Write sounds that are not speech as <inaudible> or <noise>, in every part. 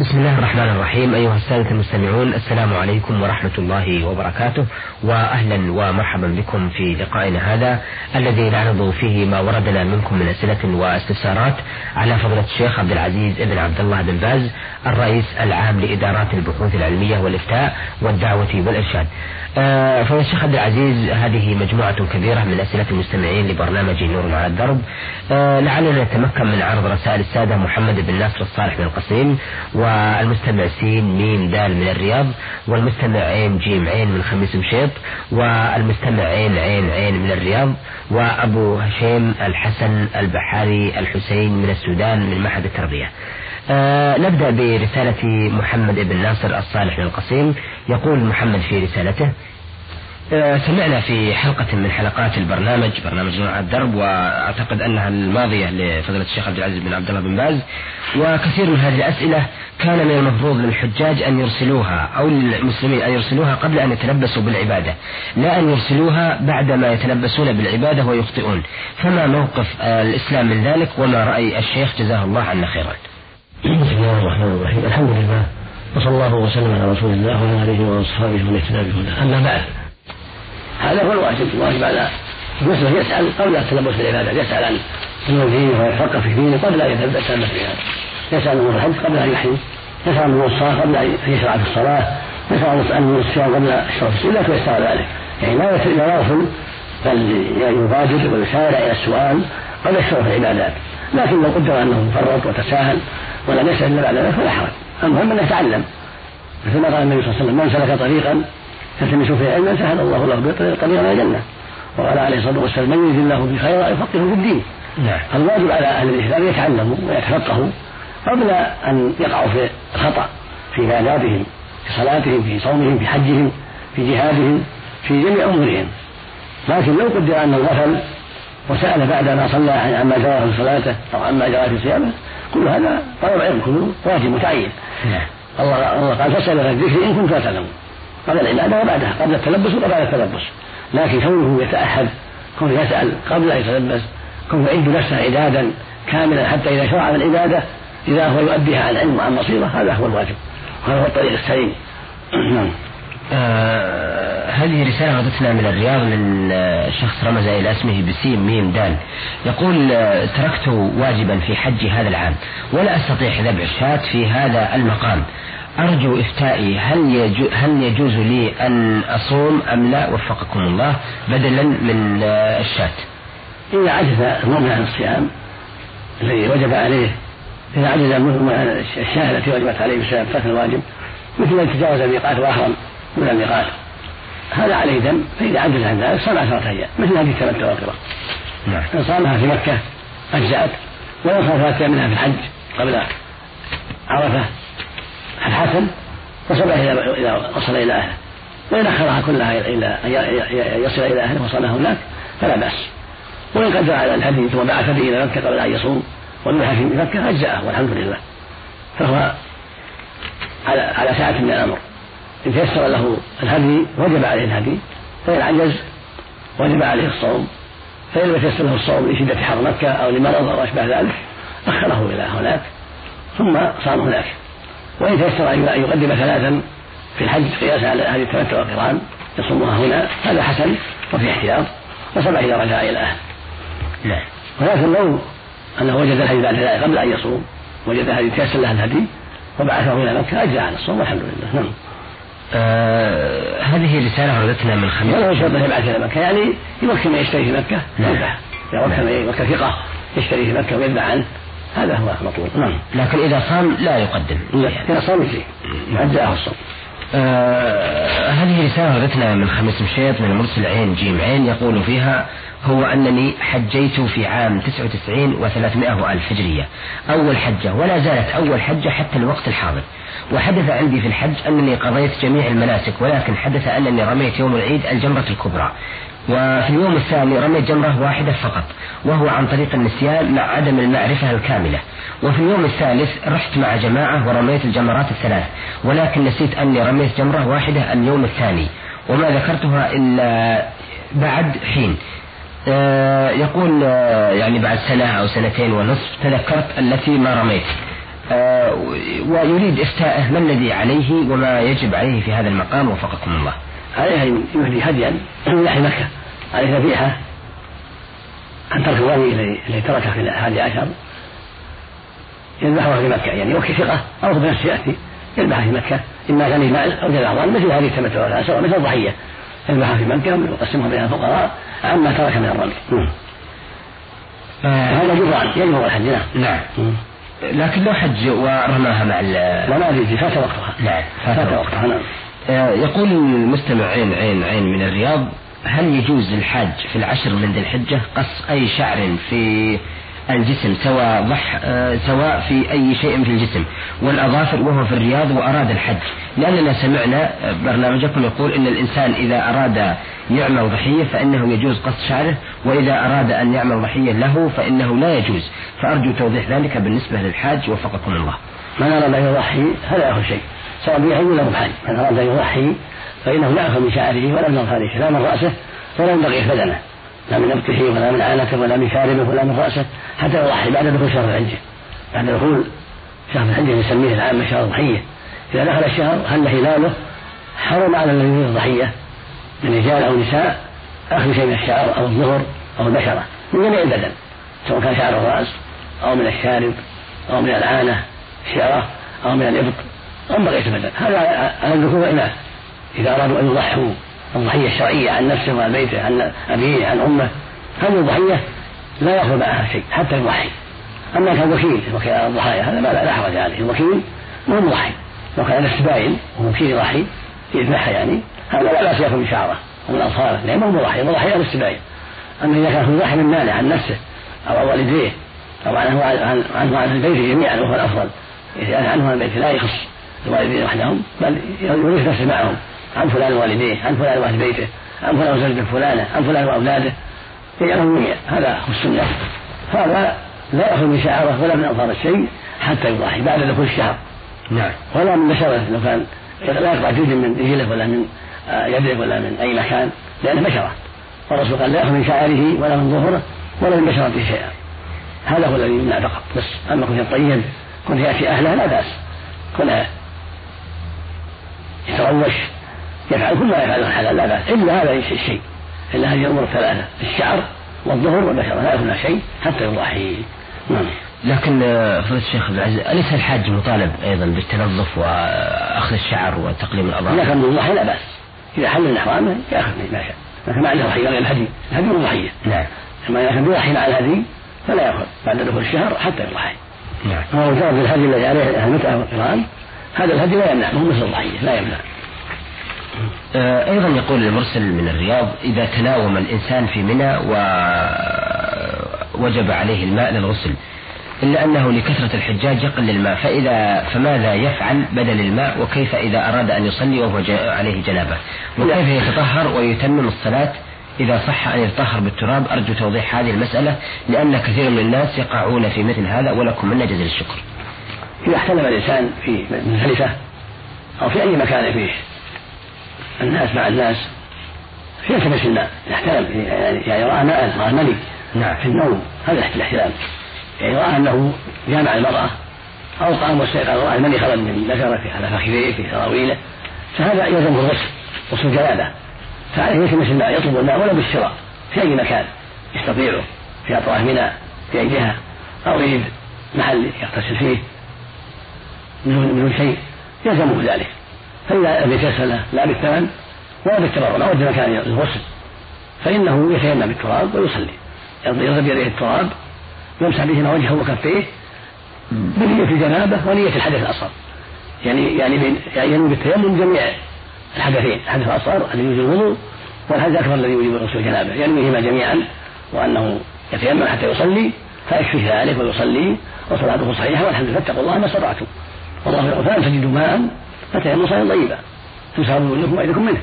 بسم الله الرحمن الرحيم. أيها السادة المستمعون السلام عليكم ورحمة الله وبركاته وأهلا ومرحبا بكم في لقائنا هذا الذي نعرض فيه ما وردنا منكم من أسئلة واستفسارات على فضيلة الشيخ عبد العزيز بن عبد الله بن باز الرئيس العام لإدارات البحوث العلمية والإفتاء والدعوة والإرشاد. آه، فضيلة الشيخ عبد العزيز هذه مجموعة كبيرة من أسئلة المستمعين لبرنامج نور على الدرب. آه، لعلنا نتمكن من عرض رسائل السادة محمد بن ناصر الصالح من القصيم والمستمع سين ميم دال من الرياض والمستمع عين جيم عين من خميس مشيط والمستمع عين عين عين من الرياض وأبو هشيم الحسن البحاري الحسين من السودان من معهد التربية. آه نبدأ برسالة محمد بن ناصر الصالح القصيم. يقول محمد في رسالته سمعنا في حلقة من حلقات البرنامج برنامج نوع الدرب وأعتقد أنها الماضية لفضيلة الشيخ عبد العزيز بن عبد الله بن باز. وكثير من هذه الأسئلة كان من المفروض للحجاج أن يرسلوها أو للمسلمين أن يرسلوها قبل أن يتلبسوا بالعبادة. لا أن يرسلوها بعدما يتلبسون بالعبادة ويخطئون. فما موقف آه، الإسلام من ذلك؟ وما رأي الشيخ؟ جزاه الله عنا خيرا. بسم الله الرحمن الرحيم. الحمد لله وصلى الله وسلم على رسول الله وعلى آله وأصحابه ومن اهتدى بهداه. أما بعد هذا هو الواجب. الواجب على المسلم يسأل قبل التلبس بالعبادة يسأل عن أمور دينه ويتفقه في دينه قبل أن يتلبس بها يسأل أمور الحج قبل أن يحرم يسأل أمور الصلاة قبل أن يشرع في الصلاة يسأل عن الصيام قبل الشرع في السنة ويسأل ذلك. يعني لا يغفل بل يبادر ويسارع إلى السؤال قبل الشرع في العبادات لكن لو قدر أنه فرط وتساهل ولم يسأل إلا بعد ذلك فلا حرج. المهم أنه يتعلم. مثل ما قال النبي صلى الله عليه وسلم من سلك طريقا يلتمس فيه علما سهل الله له به طريقا إلى الجنة. وقال عليه الصلاة والسلام من يريد الله به خيرا يفقهه في الدين. نعم. الواجب على أهل الاسلام يتعلموا ويتفقهوا قبل أن يقعوا في الخطا في عباداتهم في صلاتهم في صومهم في حجهم في جهادهم في جميع أمورهم. لكن لو قدر انه غفل وسأل بعد ما صلى عما جرى في صلاته أو عما جرى في صيامه كل هذا طلب علم كله واجب متعين. نعم. الله الله قال فاسأل الذكر إن كنتم تعلمون. قبل العبادة وبعدها قبل التلبس وبعد التلبس. لكن كونه يتأهب كونه يسأل قبل أن يتلبس كونه يعد نفسه إعدادا كاملا حتى إذا شرع العبادة إذا هو يؤديها عن علم وعن بصيرة هذا هو الواجب. وهذا هو الطريق السليم. <clears throat> نعم. آه هذه رسالة وردتنا من الرياض من آه شخص رمز إلى اسمه بسيم ميم دال يقول آه تركت واجبا في حج هذا العام ولا أستطيع ذبح الشاة في هذا المقام. أرجو إفتائي هل يجوز, هل يجوز لي أن أصوم أم لا؟ وفقكم الله بدلا من الشاة إذا عجز المؤمن عن الصيام الذي وجب عليه إذا عجز المؤمن عن الشاة التي وجبت عليه بسبب ترك الواجب مثل أن تجاوز الميقات وأحرم من الميقات. هذا عليه دم فإذا عجز عن ذلك صام عشرة أيام مثل هذه التمتع والقراء نعم. إن صامها في مكة أجزأت ولو صام ثلاثة منها في الحج قبل عرفة الحسن وصل إذا وصل إلى أهله. وإن أخرها كلها إلى يصل إلى أهله وصلها هناك فلا بأس. وإن قدر على الهدي ثم بعث به إلى مكة قبل أن يصوم وذبح في مكة أجزأه والحمد لله. فهو على على ساعة من الأمر. إن تيسر له الهدي وجب عليه الهدي فإن عجز وجب عليه الصوم. فإن لم يتيسر له الصوم لشدة حر مكة أو لمرض أو أشبه ذلك أخره إلى هناك ثم صام هناك. وإن تيسر أن يقدم ثلاثا في الحج قياسا على هذه التمتع والقرآن يصومها هنا هذا حسن وفي احتياط وسبع إذا رجع إلى أهله نعم. ولكن لو أنه وجد الهدي بعد ذلك قبل أن يصوم وجد الهدي تيسر له الهدي وبعثه إلى مكة أجزى عن الصوم والحمد لله. نعم. آه هذه رسالة وردتنا من خميس. ولا يشرط أن يبعث إلى مكة. يعني يوكل من يشتري في مكة نعم. يذبح. إذا وكل من يوكل ثقة يشتري في مكة ويذبح عنه. هذا هو المطلوب نعم. لكن إذا صام لا يقدم. لا إذا صام يجزي أجزأه الصوم. آه هذه رسالة وردتنا من خميس مشيط من المرسل عين جيم عين يقول فيها هو أنني حجيت في عام 99 و300 ألف هجرية. أول حجة ولا زالت أول حجة حتى الوقت الحاضر. وحدث عندي في الحج أنني قضيت جميع المناسك ولكن حدث أنني رميت يوم العيد الجمرة الكبرى. وفي اليوم الثاني رميت جمرة واحدة فقط وهو عن طريق النسيان مع عدم المعرفة الكاملة. وفي اليوم الثالث رحت مع جماعة ورميت الجمرات الثلاث ولكن نسيت أني رميت جمرة واحدة اليوم الثاني وما ذكرتها إلا بعد حين. آه يقول آه يعني بعد سنة أو سنتين ونصف تذكرت التي ما رميت. آه ويريد إفتاءه ما الذي عليه وما يجب عليه في هذا المقام؟ وفقكم الله. عليه أن يهدي هديا. من مكة. عليه ذبيحة. عن ترك الوالي الذي تركه في الحادي عشر يذبحها في مكة. يعني وكي ثقة. أو بنفسه يأتي. يذبحها في مكة. إما كان مال أو جزاء مثل هذه التمتع سواء مثل الضحية. يذبحها في مكة ويقسمها بين الفقراء. عما ترك من الرمي. آه هذا جبران. يجبر الحج. نعم. نعم. لكن لو حج ورماها مع لا ما أدري فات وقتها. نعم فات, فات وقتها. نعم. يقول المستمع عين عين عين من الرياض هل يجوز للحاج في العشر من ذي الحجة قص أي شعر في الجسم سواء ضح آه، سواء في أي شيء في الجسم؟ والأظافر وهو في الرياض وأراد الحج. لأننا سمعنا آه، برنامجكم يقول إن الإنسان إذا أراد يعمل ضحية فإنه يجوز قص شعره وإذا أراد أن يعمل ضحية له فإنه لا يجوز. فأرجو توضيح ذلك بالنسبة للحاج وفقكم الله. من أراد أن يضحي هذا يأخذ شيء. سواء ولا بحج من أراد أن يضحي فإنه لا يأخذ من شعره ولا من أظفاره لا من رأسه ولا من بقية بدنه. لا من نبته ولا من عانته ولا من شاربه ولا من رأسه حتى يضحي بعد دخول شهر الحجة. بعد دخول شهر الحجة يسميه العامة شهر الضحية. إذا دخل الشهر هل هلاله حرم على الذي يريد الضحية. من رجال أو نساء أخذ شيء من الشعر أو الظهر أو البشرة. من جميع البدن سواء كان شعر الرأس أو من الشارب أو من العانة الشعرة أو من الإبط. أو من بقية البدن هذا على الذكور والإناث إذا أرادوا أن يضحوا الضحية الشرعية عن نفسه وعن بيته عن أبيه عن أمه هذه الضحية لا يأخذ معها شيء حتى يضحي أما كان وكيل وكيل الضحايا هذا ما لا حرج عليه. الوكيل مو مضحي لو كان السباين ومكيل يضحي يذبحها يعني. هذا لا بأس يأخذ شعره ومن أظفاره لأنه مو مضحي مضحي على السباين أما إذا كان يضحي من ماله عن نفسه أو عن والديه أو عنه عن عن البيت جميعا وهو الأفضل. عنه عن البيت لا يخص. الوالدين وحدهم بل يريد نفسه معهم. عن فلان والديه عن فلان وأهل بيته عن فلان وزوجته فلانة عن فلان وأولاده. يجعلهم جميعا هذا هو السنة. هذا لا يأخذ من شعره ولا من أظهار الشيء حتى يضحي بعد دخول الشهر. نعم. ولا من بشره لو كان لا يقطع جزء من رجله ولا من آه، يده ولا من أي مكان لأنه بشرة. والرسول قال لا يأخذ من شعره ولا من ظهره ولا من بشرته شيئا. هذا هو الذي يمنع فقط. بس أما كنت طيب كنت ياتي أهله لا بأس. كن يتروش يفعل كل ما يفعل الحلال لا بأس. إلا هذا الشيء إلا هذه الأمور الثلاثة الشعر والظهر والبشرة لا يكون شيء حتى يضحي. نعم. لكن آه، فضيلة الشيخ عبد العزيز أليس الحاج مطالب أيضا بالتنظف وأخذ الشعر وتقليم الأظافر؟ إذا كان بالضحية لا بأس. إذا حل من إحرامه يأخذ ما شاء لكن ما عنده ضحية غير الهدي الهدي ضحية. نعم. أما إذا كان بيضحي مع الهدي فلا يأخذ. بعد دخول الشهر حتى يضحي. نعم. وهو جرد الهدي الذي عليه المتعة والقرآن. هذا الهدي لا يمنع مو مثل الضحية لا يمنع. آه، أيضا يقول المرسل من الرياض إذا تناوم الإنسان في منى ووجب عليه الماء للغسل إلا أنه لكثرة الحجاج يقل الماء فإذا فماذا يفعل بدل الماء؟ وكيف إذا أراد أن يصلي وهو عليه جنابة؟ وكيف يتطهر ويتمم الصلاة؟ إذا صح أن يتطهر بالتراب أرجو توضيح هذه المسألة لأن كثير من الناس يقعون في مثل هذا ولكم منا جزيل الشكر. إذا احتلم الإنسان في مزدلفة أو في أي مكان فيه الناس مع الناس يلتمس الماء. يحترم يعني, يعني رأى ماء رأى ملك نعم. في النوم هذا الاحتلام. يعني رأى أنه جامع المرأة أو قام واستيقظ رأى المني خرج من ذكره على فخذيه في سراويله فهذا يلزمه الغسل غسل جنابة. فعليه يلتمس الماء يطلب الماء ولو بالشراء في أي مكان يستطيعه في أطراف منى في أي جهة أو يجد محل يغتسل فيه. من شيء يلزمه ذلك. فإذا لم يتيسر لا بالثمن ولا بالتبرع ما وجد مكان للغسل فإنه يتيمم بالتراب ويصلي. يضرب بيده التراب يمسح بهما وجهه وكفيه بنية الجنابة ونية الحدث الأصغر. يعني يعني يعني ينوي بالتيمم جميع الحدثين الحدث الأصغر الذي يوجب الوضوء والحدث الأكبر الذي يوجب غسل الجنابة. ينويهما جميعا وأنه يتيمم حتى يصلي فيكفيه ذلك ويصلي وصلاته صحيحة والحمد لله فاتقوا الله ما استطعتم. والله فلم تجدوا ماء فتيمموا طيبا تسهروا وجوهكم وايديكم منه.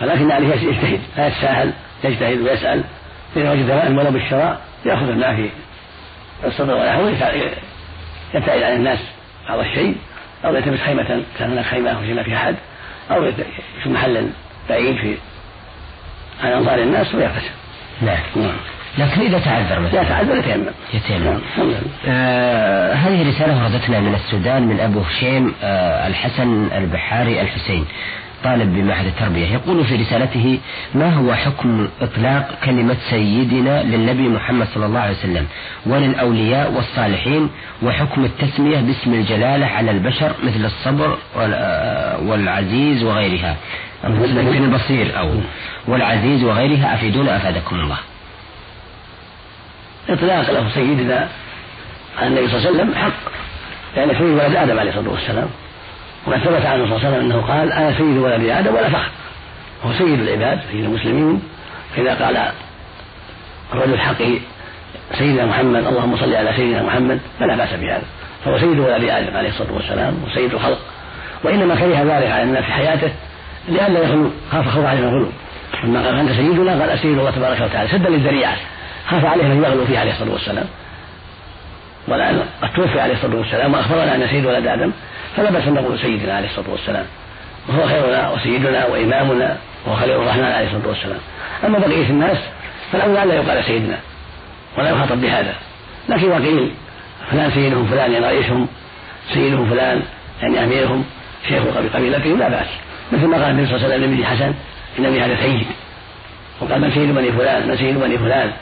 فلكن عليه يجتهد؟ لا يتساهل يجتهد ويسأل. إذا وجد ماء ولو بالشراء يأخذ الماء في الصدر ونحوه يبتعد عن الناس بعض الشيء أو يلتمس خيمة كان هناك خيمة أو شيء في أحد أو في محل بعيد في عن أنظار الناس ويغتسل. نعم, نعم. لكن إذا تعذر مثلا. لا تعذر يتيمم. يتيمم. نعم. آه هذه رسالة وردتنا من السودان من أبو هشيم آه الحسن البحاري الحسين طالب بمعهد التربية. يقول في رسالته ما هو حكم إطلاق كلمة سيدنا للنبي محمد صلى الله عليه وسلم؟ وللأولياء والصالحين وحكم التسمية باسم الجلالة على البشر مثل الصبر وال- والعزيز وغيرها. مثل البصير أو والعزيز وغيرها أفيدونا أفادكم الله. إطلاق له سيدنا على النبي صلى الله عليه وسلم حق لأن سيد ولد آدم عليه الصلاة والسلام. وقد ثبت عنه صلى الله عليه وسلم أنه قال أنا سيد ولد آدم ولا فخر. هو سيد العباد سيد المسلمين. فإذا قال الرجل حقه سيدنا محمد اللهم صل على سيدنا محمد فلا بأس بهذا. فهو سيد ولد آدم عليه الصلاة والسلام وسيد الخلق. وإنما كره ذلك على الناس في حياته لئلا يغلو خاف خوف عليه الغلو. لما قال أنت سيدنا قال أسيد الله تبارك وتعالى سدا للذريعة. خاف عليه من يغلو فيه عليه الصلاة والسلام. والآن قد توفي عليه الصلاة والسلام وأخبرنا أن سيد ولد آدم فلا بأس أن نقول سيدنا عليه الصلاة والسلام. وهو خيرنا وسيدنا وإمامنا وهو خليل الرحمن عليه الصلاة والسلام. أما بقية الناس فالأولى ألا يقال سيدنا ولا يخاطب بهذا. لكن إذا قيل فلان سيدهم فلان يعني رئيسهم سيدهم فلان يعني أميرهم شيخ قبيلتهم لا بأس. مثل ما قال النبي صلى الله عليه وسلم لابن حسن ابني هذا سيد وقال من سيد بني فلان؟ من سيد بني فلان؟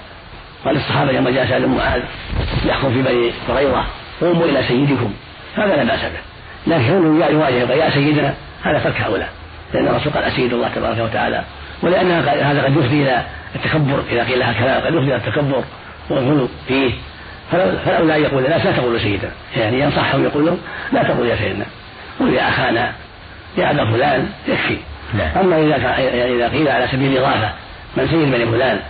قال الصحابة لما جاء سالم معاذ يحكم في بني قريظة قوموا إلى سيدكم. هذا لا بأس به. لكن كونه يواجه يا سيدنا. هذا ترك هؤلاء لأن الرسول قال أسيد الله تبارك وتعالى. ولأن هذا قد يفضي إلى التكبر إذا قيل لها كلام قد يفضي إلى التكبر والغلو فيه. أن يقول لا تقولوا سيدنا. يعني ينصحهم يقول لهم لا تقول يا سيدنا. قل يا أخانا يا أبا فلان يكفي. أما إذا إذا قيل على سبيل الإضافة من سيد بني فلان؟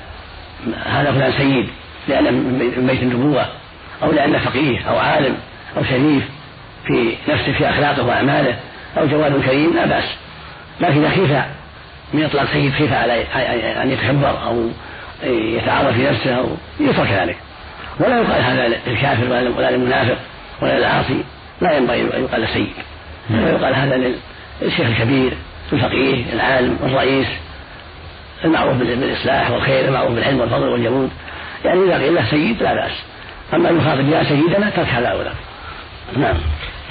هذا فلان سيد لأن من بيت النبوة أو لأنه فقيه أو عالم أو شريف في نفسه في أخلاقه وأعماله أو جواد كريم لا بأس. لكن إذا خيف من إطلاق سيد خيف على أن يتكبر أو يتعرف في نفسه أو يترك ذلك. ولا يقال هذا للكافر ولا للمنافق ولا للعاصي لا ينبغي أن يقال سيد. ويقال هذا للشيخ الكبير الفقيه العالم الرئيس. المعروف بالإصلاح والخير المعروف بالعلم والفضل والجمود. يعني إذا قيل له سيد لا بأس. أما يخاطب يا سيدنا ترك هذا أولى نعم.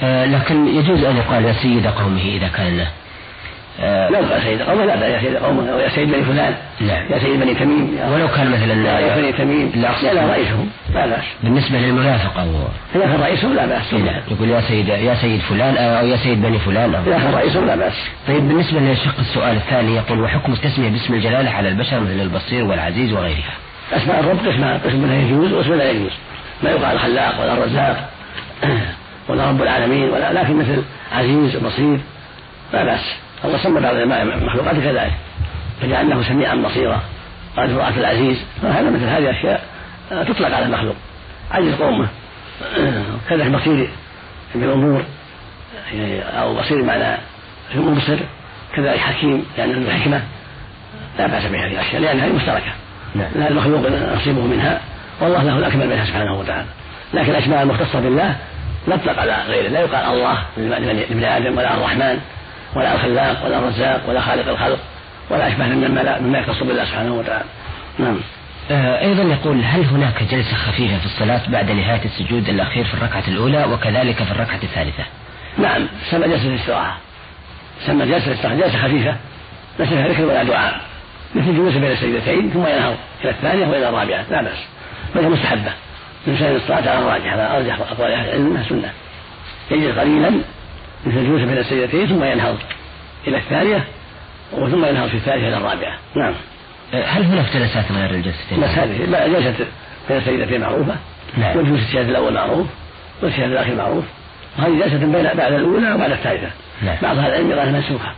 آه لكن يجوز أن يقال يا سيد قومه إذا كان آه. لا يقال سيد قومه لا يا سيد قومه أو يا سيد بني فلان نعم. يا سيد بني تميم. يا ولو كان مثلا يا بني تميم. لا لا رئيسهم. لا بأس بالنسبة للمنافق إذا كان رئيسهم لا بأس. نعم يقول يا سيد يا سيد فلان أو يا سيد بني فلان كان رئيسهم لا بأس. طيب بالنسبة لشق السؤال الثاني يقول وحكم التسمية باسم الجلالة على البشر مثل البصير والعزيز وغيرها؟ أسماء الرب قسمان قسم منها يجوز وقسم لا يجوز. ما يقال الخلاق ولا الرزاق <clears throat> ولا رب العالمين ولا لكن مثل عزيز بصير لا بأس. الله سمى بعض المخلوقات كذلك فجعلناه سميعا بصيرا قال امرأة العزيز هذا مثل هذه الأشياء تطلق على المخلوق عزيز قومه كذلك بصير بالأمور أو بصير معنى مبصر كذلك حكيم يعني عنده حكمة لا بأس بهذه الأشياء لأنها مشتركة نعم. لا المخلوق نصيبه منها والله له الأكمل منها سبحانه وتعالى لكن الأسماء المختصة بالله لا تطلق على غيره لا يقال الله لابن آدم ولا الرحمن ولا الخلاق ولا الرزاق ولا خالق الخلق ولا أشبه مما مما يختص بالله سبحانه وتعالى. نعم. آه، أيضا يقول هل هناك جلسة خفيفة في الصلاة بعد نهاية السجود الأخير في الركعة الأولى وكذلك في الركعة الثالثة؟ نعم. سمى جلسة الاستراحة. سمى جلسة الاستراحة. جلسة خفيفة. ليس فيها ذكر ولا دعاء. مثل جلوس بين السجدتين ثم ينهض إلى الثانية وإلى الرابعة. لا بأس. بل هي مستحبة. من سنن الصلاة على الراجح على أرجح أقوال أهل العلم سنة. يجلس قليلا مثل الجلوس بين السجدتين ثم ينهض إلى الثانية وثم ينهض في الثالثة إلى الرابعة. نعم. آه، هل هناك جلسات غير الجلستين؟ بس هذه لا جلسة بين السجدتين معروفة. نعم. والجلوس الشهادة الأول معروف والشهادة الأخير معروف. وهذه جلسة بين بعد الأولى وبعد الثالثة. نعم. بعض أهل العلم يراها منسوخة.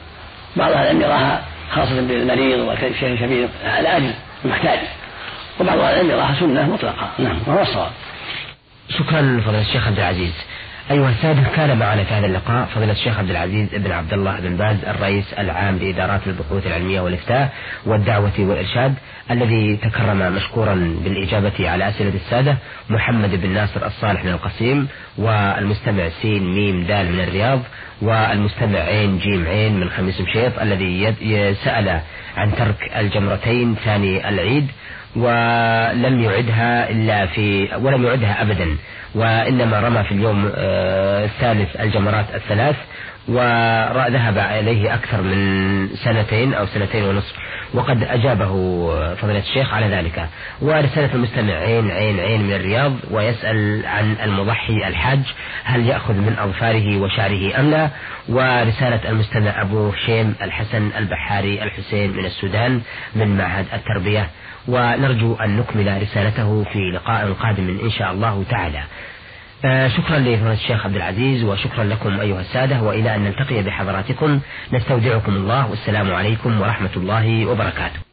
بعض أهل العلم يراها خاصة بالمريض والشيخ الكبير على أجل المحتاج. وبعض أهل العلم يراها سنة مطلقة. نعم وهو الصواب. شكرا فضيلة الشيخ عبد العزيز. أيها السادة كان معنا في هذا اللقاء فضيلة الشيخ عبد العزيز بن عبد الله بن باز الرئيس العام لإدارات البحوث العلمية والإفتاء والدعوة والإرشاد الذي تكرم مشكورا بالإجابة على أسئلة السادة محمد بن ناصر الصالح من القصيم والمستمع سين ميم دال من الرياض والمستمع عين جيم عين من خميس مشيط الذي سأل عن ترك الجمرتين ثاني العيد ولم يعدها إلا في ولم يعدها أبدا. وإنما رمى في اليوم آه، الثالث الجمرات الثلاث. وذهب إليه أكثر من سنتين أو سنتين ونصف وقد أجابه فضيلة الشيخ على ذلك. ورسالة المستمع عين عين عين من الرياض ويسأل عن المضحي الحاج هل يأخذ من أظفاره وشعره أم لا؟ ورسالة المستمع أبو شيم الحسن البحاري الحسين من السودان من معهد التربية. ونرجو أن نكمل رسالته في لقاء قادم إن شاء الله تعالى. آه شكرا لفضيلة الشيخ عبد العزيز وشكرا لكم أيها السادة وإلى أن نلتقي بحضراتكم. نستودعكم الله والسلام عليكم ورحمة الله وبركاته.